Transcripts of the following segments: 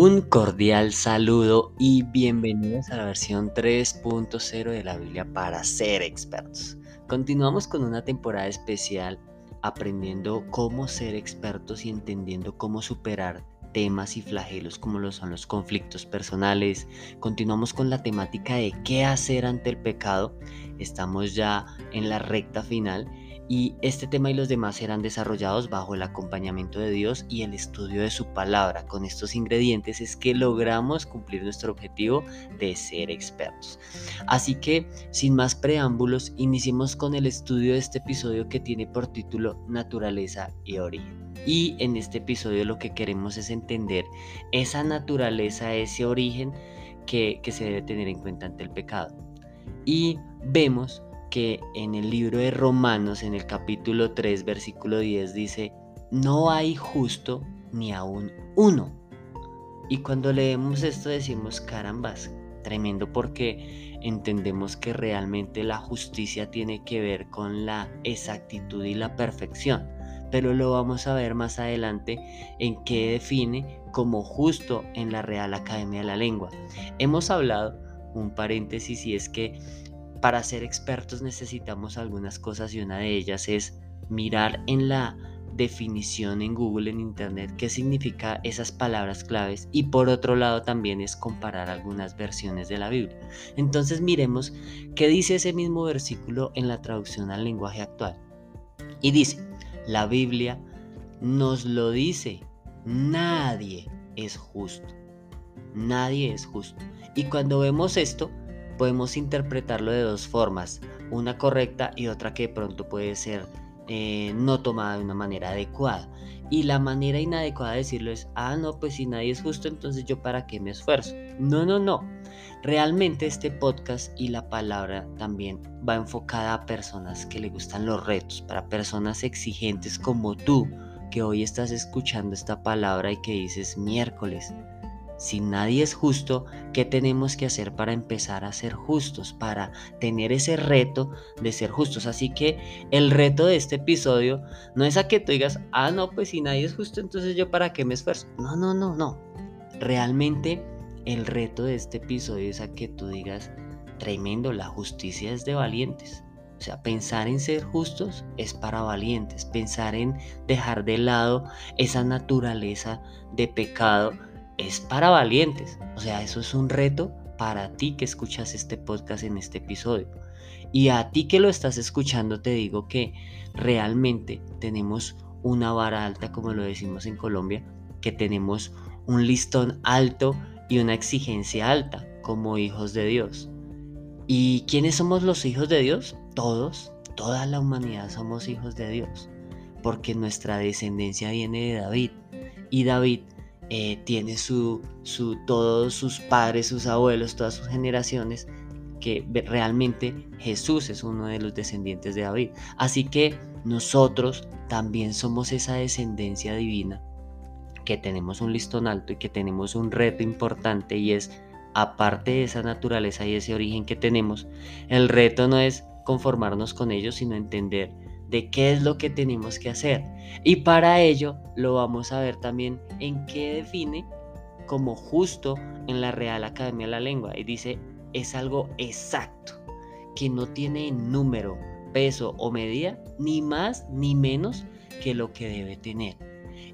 Un cordial saludo y bienvenidos a la versión 3.0 de la Biblia para ser expertos. Continuamos con una temporada especial aprendiendo cómo ser expertos y entendiendo cómo superar temas y flagelos como lo son los conflictos personales. Continuamos con la temática de qué hacer ante el pecado. Estamos ya en la recta final y este tema y los demás serán desarrollados bajo el acompañamiento de Dios y el estudio de su palabra. Con estos ingredientes es que logramos cumplir nuestro objetivo de ser expertos. Así que, sin más preámbulos, iniciemos con el estudio de este episodio que tiene por título Naturaleza y Origen. Y en este episodio lo que queremos es entender esa naturaleza, ese origen que, que se debe tener en cuenta ante el pecado. Y vemos que en el libro de Romanos, en el capítulo 3, versículo 10, dice, no hay justo ni aún uno. Y cuando leemos esto decimos, carambas, tremendo porque entendemos que realmente la justicia tiene que ver con la exactitud y la perfección. Pero lo vamos a ver más adelante en qué define como justo en la Real Academia de la Lengua. Hemos hablado, un paréntesis, y es que para ser expertos necesitamos algunas cosas y una de ellas es mirar en la definición en Google, en Internet, qué significa esas palabras claves y por otro lado también es comparar algunas versiones de la Biblia. Entonces miremos qué dice ese mismo versículo en la traducción al lenguaje actual. Y dice, la Biblia nos lo dice, nadie es justo, nadie es justo. Y cuando vemos esto, podemos interpretarlo de dos formas, una correcta y otra que de pronto puede ser eh, no tomada de una manera adecuada. Y la manera inadecuada de decirlo es, ah, no, pues si nadie es justo, entonces yo para qué me esfuerzo. No, no, no. Realmente este podcast y la palabra también va enfocada a personas que le gustan los retos, para personas exigentes como tú, que hoy estás escuchando esta palabra y que dices miércoles, si nadie es justo, ¿qué tenemos que hacer para empezar a ser justos? Para tener ese reto de ser justos. Así que el reto de este episodio no es a que tú digas, ah, no, pues si nadie es justo, entonces yo para qué me esfuerzo. No, no, no, no. Realmente el reto de este episodio es a que tú digas, tremendo, la justicia es de valientes. O sea, pensar en ser justos es para valientes. Pensar en dejar de lado esa naturaleza de pecado es para valientes. O sea, eso es un reto para ti que escuchas este podcast en este episodio. Y a ti que lo estás escuchando te digo que realmente tenemos una vara alta, como lo decimos en Colombia, que tenemos un listón alto y una exigencia alta como hijos de Dios. ¿Y quiénes somos los hijos de Dios? Todos, toda la humanidad somos hijos de Dios, porque nuestra descendencia viene de David. Y David eh, tiene su, su, todos sus padres, sus abuelos, todas sus generaciones, que realmente Jesús es uno de los descendientes de David. Así que nosotros también somos esa descendencia divina, que tenemos un listón alto y que tenemos un reto importante y es, aparte de esa naturaleza y ese origen que tenemos, el reto no es conformarnos con ellos, sino entender de qué es lo que tenemos que hacer. Y para ello lo vamos a ver también en qué define como justo en la Real Academia de la Lengua. Y dice, es algo exacto, que no tiene número, peso o medida, ni más ni menos que lo que debe tener.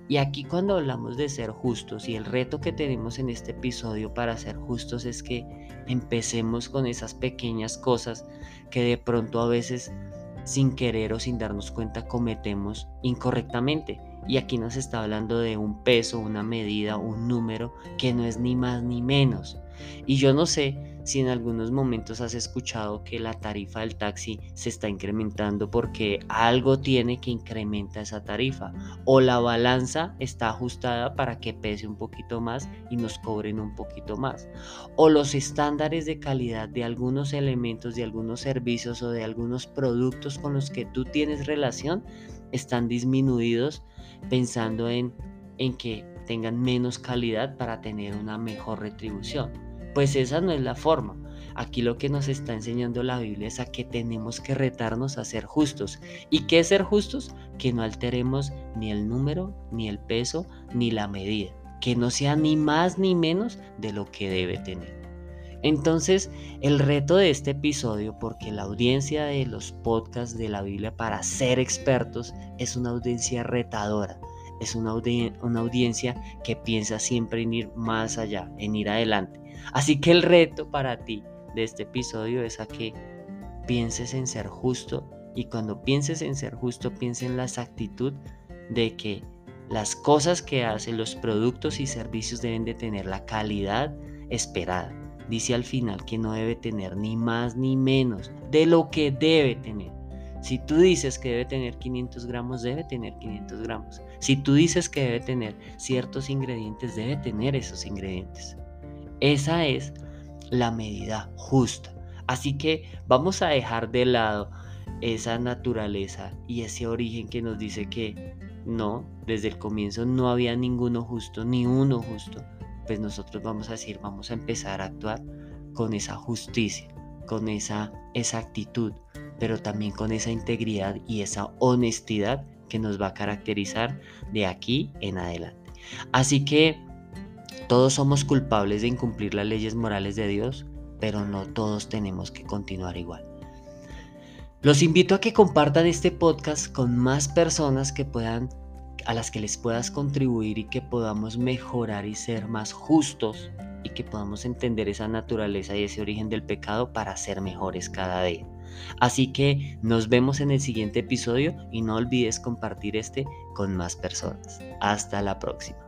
Y aquí cuando hablamos de ser justos y el reto que tenemos en este episodio para ser justos es que empecemos con esas pequeñas cosas que de pronto a veces sin querer o sin darnos cuenta cometemos incorrectamente. Y aquí nos está hablando de un peso, una medida, un número que no es ni más ni menos. Y yo no sé si en algunos momentos has escuchado que la tarifa del taxi se está incrementando porque algo tiene que incrementa esa tarifa o la balanza está ajustada para que pese un poquito más y nos cobren un poquito más o los estándares de calidad de algunos elementos de algunos servicios o de algunos productos con los que tú tienes relación están disminuidos pensando en, en que tengan menos calidad para tener una mejor retribución. Pues esa no es la forma. Aquí lo que nos está enseñando la Biblia es a que tenemos que retarnos a ser justos. ¿Y qué es ser justos? Que no alteremos ni el número, ni el peso, ni la medida. que no sea ni más ni menos de lo que debe tener. Entonces, el reto de este episodio, porque la audiencia de los podcasts de la Biblia para ser expertos es una audiencia retadora, es una, audiencia que piensa siempre en ir más allá, en ir adelante. Así que el reto para ti de este episodio es a que pienses en ser justo y cuando pienses en ser justo, piensa en la exactitud de que las cosas que hacen, los productos y servicios deben de tener la calidad esperada. Dice al final que no debe tener ni más ni menos de lo que debe tener. Si tú dices que debe tener 500 gramos, debe tener 500 gramos. Si tú dices que debe tener ciertos ingredientes, debe tener esos ingredientes. Esa es la medida justa. Así que vamos a dejar de lado esa naturaleza y ese origen que nos dice que no, desde el comienzo no había ninguno justo, ni uno justo, pues nosotros vamos a decir, vamos a empezar a actuar con esa justicia, con esa exactitud, pero también con esa integridad y esa honestidad que nos va a caracterizar de aquí en adelante. Así que todos somos culpables de incumplir las leyes morales de Dios, pero no todos tenemos que continuar igual. Los invito a que compartan este podcast con más personas que puedan a las que les puedas contribuir y que podamos mejorar y ser más justos y que podamos entender esa naturaleza y ese origen del pecado para ser mejores cada día. Así que nos vemos en el siguiente episodio y no olvides compartir este con más personas. Hasta la próxima.